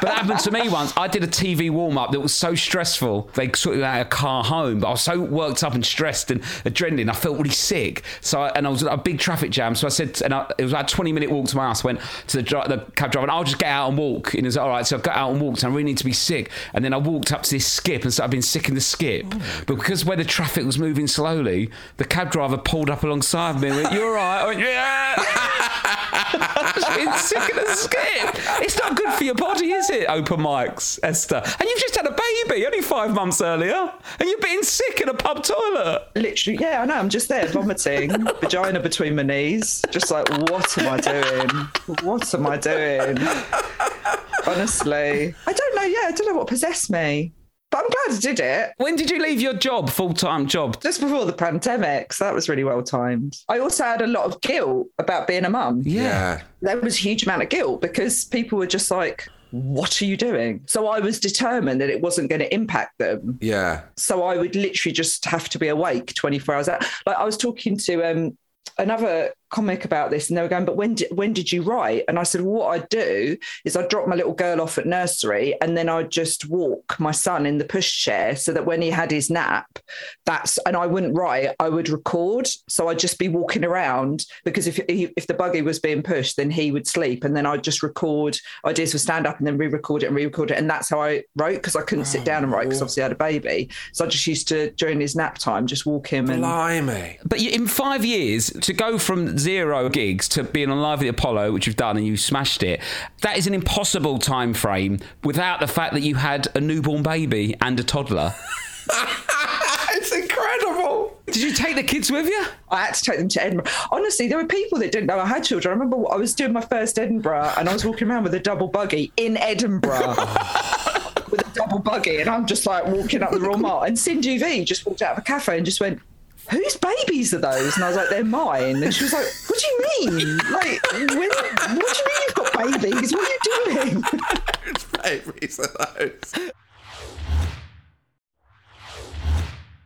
But that happened to me once. I did a TV warm up that was so stressful. They sort of had a car home, but I was so worked up and stressed and adrenaline. I felt really sick. So I, and I was at a big traffic jam. So I said, and I, it was like a 20 minute walk to my house. I went to the, dri- the cab driver, and I'll just get out and walk. And he was like, all right. So I got out and walked. And I really need to be sick. And then I walked up to this skip and started being sick in the skip. Oh. but because where the traffic was moving slowly, the cab driver pulled up alongside me and went, "You're all right." I went, "Yeah." Just being sick in the skip. It's not good for your body, is it? Open mics, Esther. And you've just had a baby only five months earlier, and you're being sick in a pub toilet. Literally, yeah, I know. I'm just there vomiting, vagina between my knees. Just like, what am I doing? What am I doing? Honestly, I don't know. Yeah, I don't know what possessed me, but I'm glad I did it. When did you leave your job, full time job? Just before the pandemic, so that was really well timed. I also had a lot of guilt about being a mum. Yeah. There was a huge amount of guilt because people were just like, what are you doing? So I was determined that it wasn't going to impact them. Yeah. So I would literally just have to be awake 24 hours out. Like I was talking to um, another comic about this and they were going, but when did, when did you write? And I said, well, what I'd do is I'd drop my little girl off at nursery and then I'd just walk my son in the pushchair so that when he had his nap, that's, and I wouldn't write, I would record. So I'd just be walking around because if, he, if the buggy was being pushed, then he would sleep. And then I'd just record ideas for stand up and then re-record it and re-record it. And that's how I wrote because I couldn't sit down and write because oh. obviously I had a baby. So I just used to, during his nap time, just walk him and Blimey. But in five years, to go from zero gigs to being on Live at the Apollo, which you've done and you smashed it, that is an impossible time frame without the fact that you had a newborn baby and a toddler. it's incredible. Did you take the kids with you? I had to take them to Edinburgh. Honestly, there were people that didn't know I had children. I remember I was doing my first Edinburgh and I was walking around with a double buggy in Edinburgh. with a double buggy, and I'm just like walking up the Royal Mile. And Sindhu Vee just walked out of a cafe and just went, Whose babies are those? And I was like, They're mine. And she was like, What do you mean? Like, when, what do you mean you've got babies? What are you doing? Whose babies are those.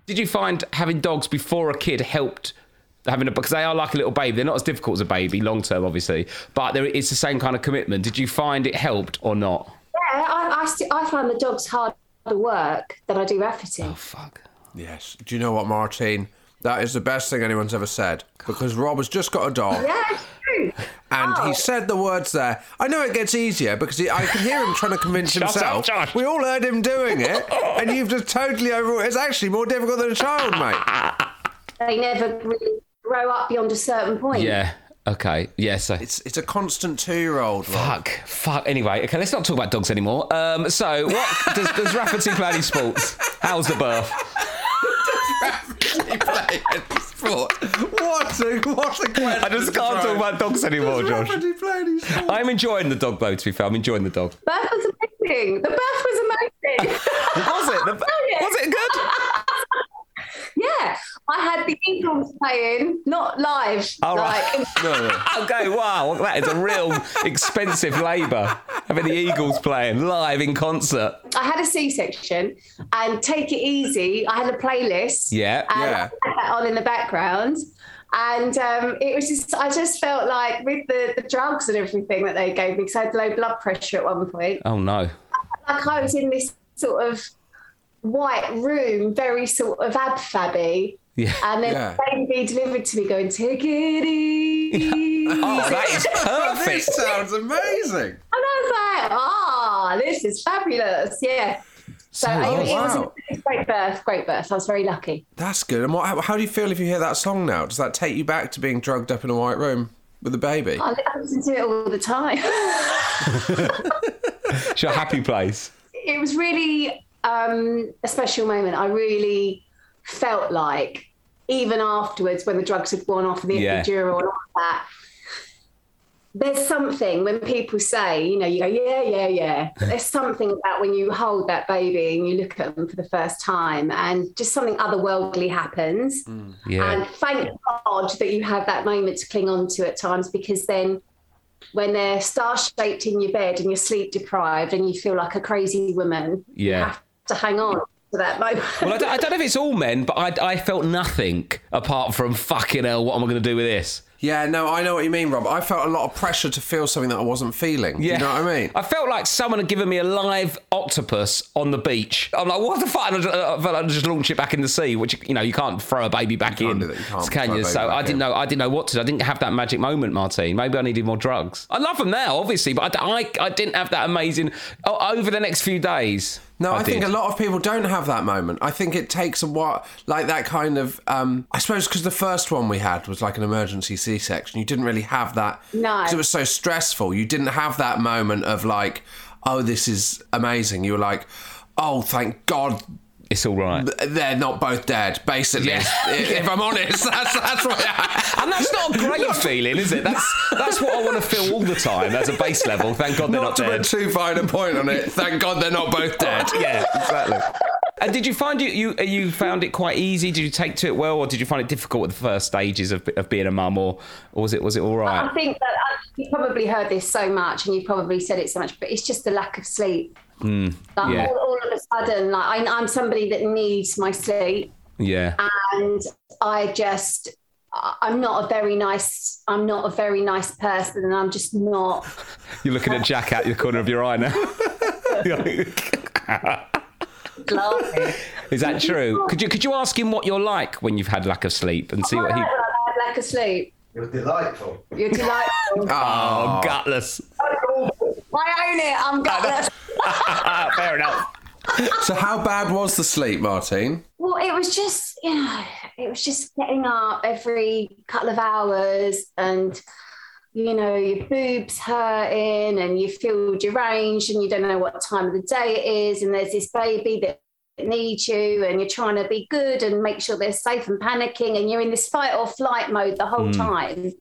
Did you find having dogs before a kid helped having a because they are like a little baby. They're not as difficult as a baby long term, obviously, but there, it's the same kind of commitment. Did you find it helped or not? Yeah, I, I, st- I find the dogs harder work than I do Rafferty. Oh fuck. Yes. Do you know what, Martine? That is the best thing anyone's ever said. Because Rob has just got a dog. Yeah, true. And Oh. he said the words there. I know it gets easier because he, I can hear him trying to convince Shut up, himself. We all heard him doing it, and you've just totally over. It's actually more difficult than a child, mate. They never really grow up beyond a certain point. Yeah. Okay. Yeah. So. It's it's a constant two-year-old. Rob. Fuck, fuck. Anyway, okay, let's not talk about dogs anymore. Um, so, what does, does Rafferty play any sports? How's the birth? He played any sport. What a what a question! I just can't talk about dogs anymore, Does Josh. Rafferty play any sport? I'm enjoying the dog, though. To be fair, I'm enjoying the dog. Birth was amazing. The birth was amazing. Was it? The- was it good? yeah, I had the Eagles playing, not live. All right. like, No, no. Okay, wow, that is a real expensive labour having the Eagles playing live in concert. I had a C-section, and take it easy. I had a playlist. Yeah. and Yeah. I had that on in the background. And um, it was just, I just felt like with the, the drugs and everything that they gave me, because I had low blood pressure at one point, Oh no. like I was in this sort of white room, very sort of ab fabby. Yeah. And then Yeah. baby delivered to me going, take it easy. Oh, that is perfect. This sounds amazing. And I was like, ah, this is fabulous. Yeah. So it, Oh, it was a great birth, great birth. I was very lucky. That's good. And what, how, how do you feel if you hear that song now? Does that take you back to being drugged up in a white room with a baby? I I listen to it all the time. It's your happy place. it was really um, a special moment. I really felt like, even afterwards, when the drugs had worn off and the Yeah. epidural and all that, there's something when people say, you know, you go, yeah, yeah, yeah. But there's something about when you hold that baby and you look at them for the first time and just something otherworldly happens. Hmm. Yeah. And thank God that you have that moment to cling on to at times because then when they're star shaped in your bed and you're sleep deprived and you feel like a crazy woman, you Yeah. have to hang on to that moment. Well, I don't, I don't know if it's all men, but I, I felt nothing apart from fucking hell. What am I going to do with this? Yeah, no, I know what you mean, Rob. I felt a lot of pressure to feel something that I wasn't feeling. Do Yeah. you know what I mean? I felt like someone had given me a live octopus on the beach. I'm like, what the fuck? And I just, I felt like I'd just launch it back in the sea, which you know you can't throw a baby back You in, can't do that. You can't can throw a you? baby So I didn't in. know. I didn't know what to. do. I didn't have that magic moment, Martine. Maybe I needed more drugs. I love them now, obviously, but I, I, I didn't have that amazing oh, over the next few days. No, I, think a lot of people don't have that moment. I think it takes a while, like that kind of. Um, I suppose because the first one we had was like an emergency C-section. You didn't really have that. No. Because it was so stressful. You didn't have that moment of like, oh, this is amazing. You were like, oh, thank God. It's all right. They're not both dead, basically. Yeah. If, if I'm honest, that's that's what. And that's not a great feeling, is it? That's that's what I want to feel all the time as a base level. Thank God they're Not not, to dead. put too fine a point on it. Thank God they're not both dead. yeah, exactly. And did you find you, you you found it quite easy? Did you take to it well, or did you find it difficult at the first stages of, of being a mum, or, or was it was it all right? I think that uh, you probably heard this so much, and you probably said it so much, but it's just the lack of sleep. Like Mm, yeah. all, all of a sudden, like I, I'm somebody that needs my sleep, Yeah, and I just. I- I'm not a very nice. I'm not a very nice person, and I'm just not. you're looking at Jack out the corner of your eye now. laughing. Is that true? Could you could you ask him what you're like when you've had lack of sleep and see what he? I lack of sleep. You're delightful. You're delightful. Oh, gutless. I own it. I'm gutless. Fair enough. So how bad was the sleep, Martine? Well, it was just, you know, it was just getting up every couple of hours and, you know, your boobs hurting and you feel deranged and you don't know what time of the day it is. And there's this baby that needs you and you're trying to be good and make sure they're safe and panicking and you're in this fight or flight mode the whole hmm. time.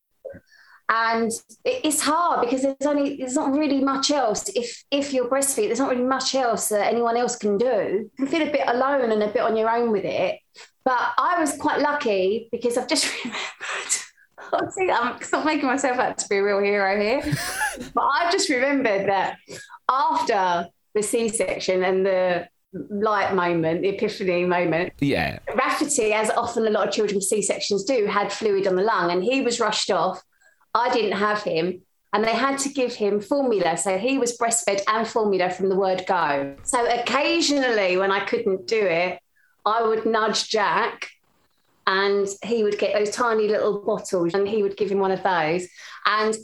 And it's hard because there's only there's not really much else. If if you're breastfeeding, there's not really much else that anyone else can do. You can feel a bit alone and a bit on your own with it. But I was quite lucky because I've just remembered. See, I'm not making myself out to be a real hero here, but I've just remembered that after the C-section and the light moment, the epiphany moment, Yeah. Rafferty, as often a lot of children with C-sections do, had fluid on the lung and he was rushed off. I didn't have him. And they had to give him formula. So he was breastfed and formula from the word go. So occasionally, when I couldn't do it, I would nudge Jack and he would get those tiny little bottles and he would give him one of those. And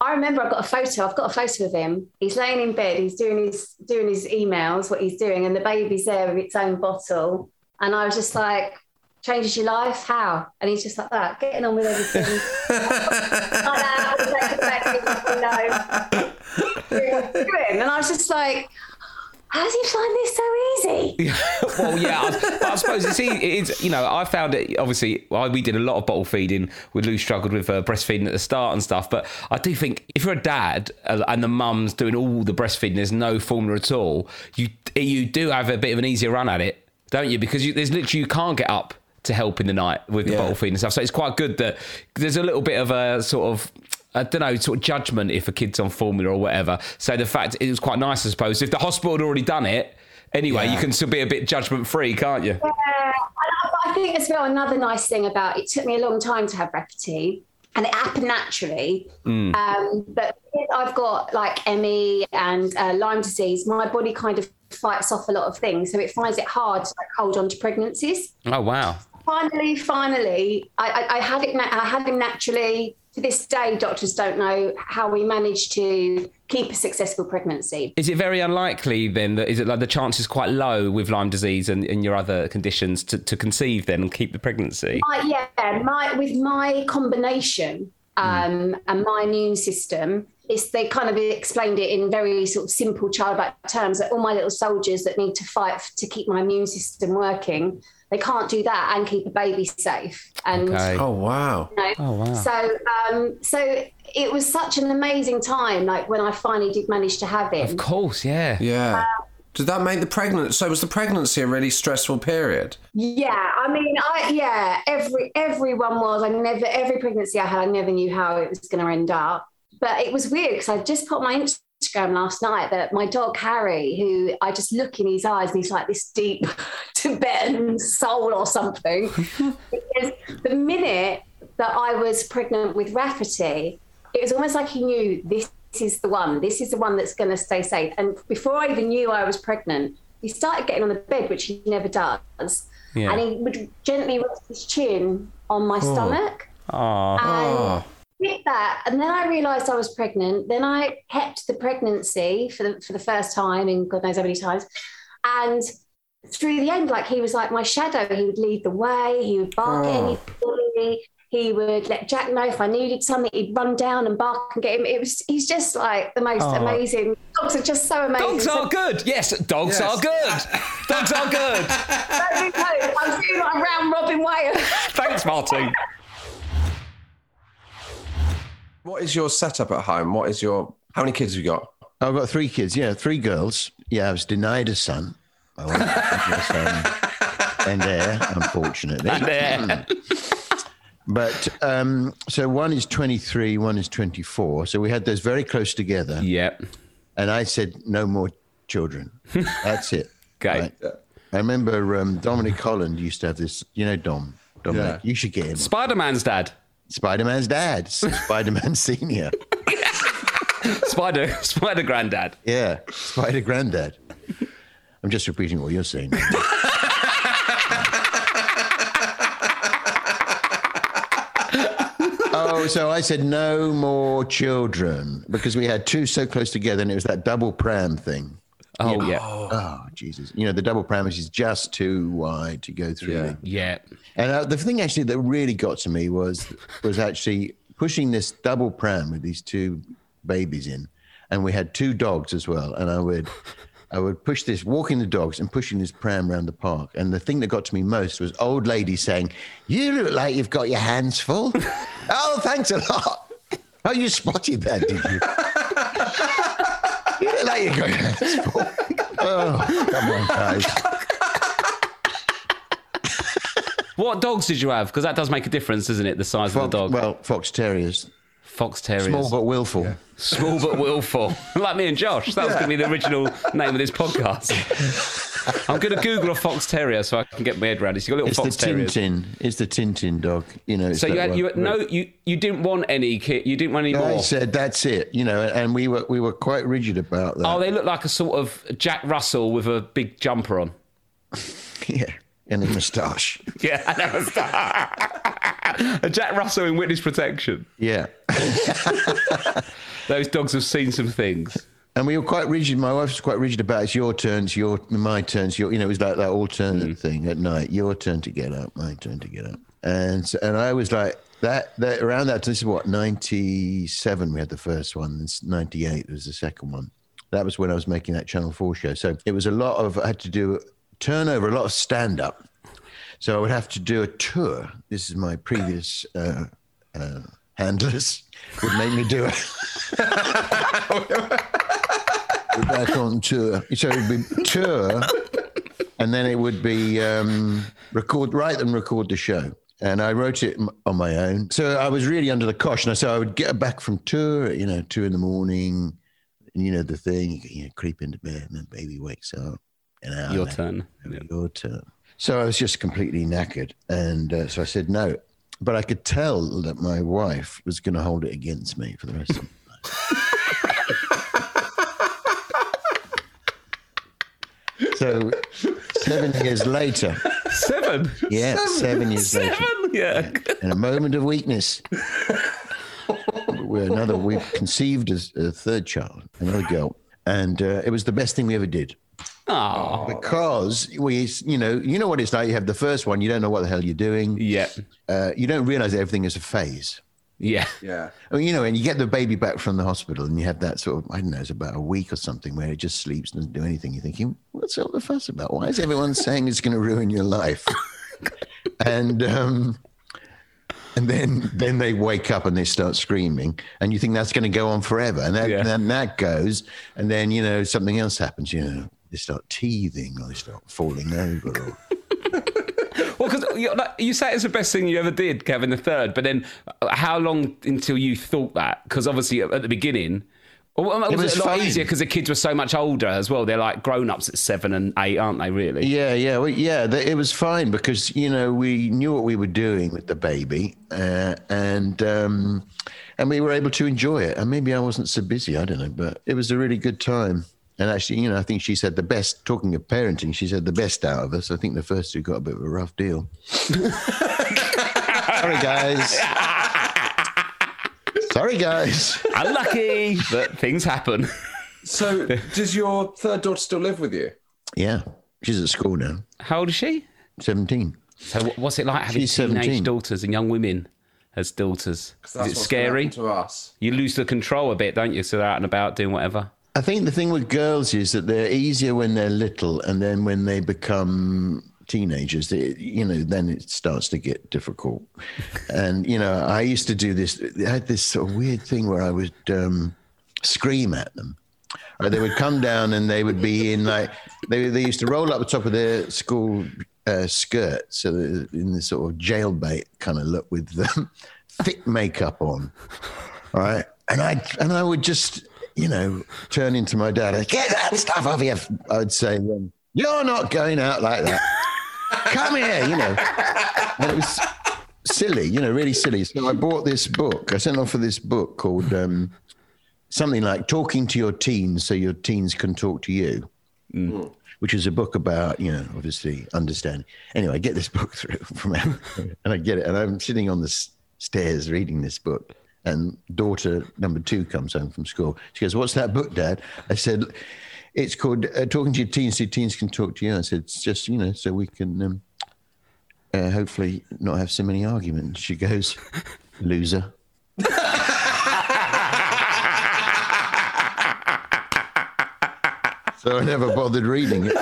I remember I've got a photo. I've got a photo of him. He's laying in bed. He's doing his doing his emails, what he's doing, and the baby's there with its own bottle. And I was just like, "Changes your life? How?" And he's just like that, getting on with everything. like that, you know, doing what he's doing. And I was just like, "How does he find this so easy?" well, yeah, I, I suppose it's, it's you know I found it obviously well, we did a lot of bottle feeding. We Lou struggled with uh, breastfeeding at the start and stuff, but I do think if you're a dad uh, and the mum's doing all the breastfeeding, there's no formula at all. You you do have a bit of an easier run at it, don't you? Because you, there's literally you can't get up to help in the night with the Yeah. bottle feeding and stuff. So it's quite good that there's a little bit of a sort of. I don't know, sort of judgment if a kid's on formula or whatever. So the fact it was quite nice, I suppose. If the hospital had already done it, anyway, you can still be a bit judgment free, can't you? Yeah, I, I think as well another nice thing about it took me a long time to have Rafferty, and it happened naturally. Um, but I've got like ME and uh, Lyme disease. My body kind of fights off a lot of things, so it finds it hard to like, hold on to pregnancies. Oh wow. Finally, finally, I, I, I had it. I had him naturally. To this day, doctors don't know how we managed to keep a successful pregnancy. Is it very unlikely then that is it like the chances quite low with Lyme disease and, and your other conditions to, to conceive then and keep the pregnancy? my, yeah, my with my combination um, and my immune system, it's they kind of explained it in very sort of simple childlike terms that all my little soldiers that need to fight to keep my immune system working, they can't do that and keep a baby safe. And Okay. Oh wow. you know, Oh, wow. so um, so it was such an amazing time, like when I finally did manage to have him. Of course, yeah. Yeah. Did that make the pregnancy? So was the pregnancy a really stressful period? Yeah, I mean, I yeah, every everyone was. I never every pregnancy I had, I never knew how it was going to end up. But it was weird because I just put on my Instagram last night that my dog Harry, who I just look in his eyes and he's like this deep Tibetan soul or something. because the minute that I was pregnant with Rafferty, it was almost like he knew this is the one. This is the one that's going to stay safe. And before I even knew I was pregnant, he started getting on the bed, which he never does. Yeah. And he would gently rest his chin on my oh. stomach. Aw. And did that, and then I realised I was pregnant. Then I kept the pregnancy for the for the first time in God knows how many times, and through the end, like he was like my shadow. He would lead the way. He would bark at oh. anybody. He would let Jack know if I needed something. He'd run down and bark and get him. It was he's just like the most oh. amazing. Dogs are just so amazing. Dogs So- are good. Yes, dogs Yes. are good. Dogs are good. I'm feeling like round Robin Wales. Thanks, Martin. What is your setup at home? What is your how many kids have you got? I've got three kids. Yeah, three girls. Yeah, I was denied a son. I wanted a son and heir, unfortunately. There. But um, so one is 23, one is 24. So we had those very close together. Yep. And I said, no more children. That's it. Okay. I remember um, Dominic Holland used to have this, you know, Dom. Dominic, Yeah. you should get him. Spider Man's dad. Spider Man's dad, Spider Man Senior. Spider Spider Granddad. Yeah, Spider Granddad. I'm just repeating what you're saying. oh, so I said no more children because we had two so close together, and it was that double pram thing. Oh yeah. Oh, Jesus. You know, the double pram is just too wide to go through. Yeah. Yeah. And uh, the thing actually that really got to me was was actually pushing this double pram with these two babies in, and we had two dogs as well. And I would I would push this, walking the dogs and pushing this pram around the park. And the thing that got to me most was old lady saying, "You look like you've got your hands full." oh, thanks a lot. Oh, you spotted that, did you? you look like you got your hands full. Oh, come on, guys. What dogs did you have? Because that does make a difference, doesn't it? The size of Fox, the dog. well, fox terriers, Fox Terriers. small but willful. Small but willful. like me and Josh. That was going to be the original name of this podcast. I'm going to Google a Fox Terrier so I can get my head around it. So you've got It's little the Fox Terriers. Tintin. It's the Tintin dog. You know. So you had, you had, no, you, you didn't want any kid. You didn't want any I more. I said that's it. You know, and we were we were quite rigid about that. Oh, they look like a sort of Jack Russell with a big jumper on. yeah, and a moustache. Yeah, never A Jack Russell in witness protection. yeah, Those dogs have seen some things. and we were quite rigid. My wife was quite rigid about it's your turn, it's your my turn, it's your. You know, it was like that alternate mm. thing at night. Your turn to get up, my turn to get up. And so, and I was like that. That around that. This is what ninety seven. We had the first one. Ninety eight was the second one. That was when I was making that Channel Four show. So it was a lot of. I had to do turnover, a lot of stand up. So I would have to do a tour. This is my previous uh, uh, handlers would make me do it. We're back on tour. So it would be tour, and then it would be um, record, write and record the show. And I wrote it on my own. So I was really under the cosh. And so I would get back from tour, you know, two in the morning, and you know, the thing, you know, creep into bed, and then baby wakes up. An hour Your turn. your turn. So I was just completely knackered. And uh, so I said no. But I could tell that my wife was going to hold it against me for the rest of my life. so seven years later, Seven. yeah, seven, years later, Seven. Yeah. in a moment of weakness, we're another, we conceived as a third child, another girl. And uh, it was the best thing we ever did Oh. because we, you know, you know what it's like. You have the first one, you don't know what the hell you're doing. Yeah. Uh, you don't realize that everything is a phase. Yeah. Yeah. I mean, you know, and you get the baby back from the hospital, and you have that sort of, I don't know, it's about a week or something where it just sleeps, and doesn't do anything. You're thinking, what's all the fuss about? Why is everyone saying it's going to ruin your life? and um, and then then they wake up and they start screaming, and you think that's going to go on forever, and that, Yeah. then that goes, and then you know something else happens. You know, they start teething, or they start falling over, or Well, because you, like, you say it's the best thing you ever did, Kevin the third, but then uh, how long until you thought that? Because obviously at the beginning, Well, was It was it a lot easier because the kids were so much older as well. They're like grown ups at seven and eight, aren't they? Really? Yeah, yeah, well, yeah. It was fine because you know we knew what we were doing with the baby, uh, and um, and we were able to enjoy it. And maybe I wasn't so busy. I don't know, but it was a really good time. And actually, you know, I think she said the best. Talking of parenting, she said the best out of us. I think the first two got a bit of a rough deal. Sorry, guys. Sorry, guys. Unlucky, but things happen. So, does your third daughter still live with you? Yeah, she's at school now. How old is she? Seventeen. So, what's it like having She's teenage 17. daughters and young women as daughters? Is it scary? to us. You lose the control a bit, don't you? So they're out and about doing whatever. I think the thing with girls is that they're easier when they're little, and then when they become teenagers, they, you know, then it starts to get difficult. and you know, I used to do this. I had this sort of weird thing where I would um, scream at them. Or they would come down and they would be in like they they used to roll up the top of their school uh, skirt, so in this sort of jailbait kind of look with them, thick makeup on, all right. And I and I would just you know turn into my dad. and Get that stuff off you. I would say, um, "You're not going out like that. Come here," you know. And it was silly, you know, really silly. So I bought this book. I sent off for this book called um, something like "Talking to Your Teens So Your Teens Can Talk to You." which is a book about, you know, obviously understanding. Anyway, I get this book through from Amazon, and I get it, and I'm sitting on the stairs reading this book, and daughter number two comes home from school. She goes, "What's that book, Dad?" I said, "It's called uh, Talking to Your Teens So Teens Can Talk to You." I said, "It's just, you know, so we can." Um, uh, hopefully not have so many arguments. She goes, loser. so I never bothered reading it.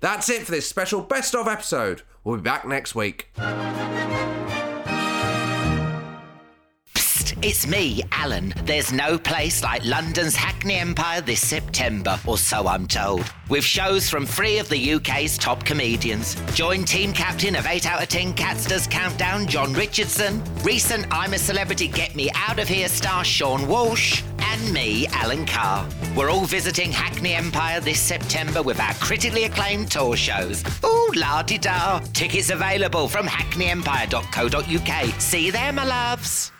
That's it for this special best of episode. We'll be back next week. It's me, Alan. There's no place like London's Hackney Empire this September, or so I'm told. With shows from three of the UK's top comedians. Join team captain of 8 out of 10 Cats Does Countdown, Jon Richardson, recent I'm a Celebrity Get Me Out of Here star Sean Walsh, and me, Alan Carr. We're all visiting Hackney Empire this September with our critically acclaimed tour shows. Ooh, la di da. Tickets available from hackneyempire.co.uk. See you there, my loves.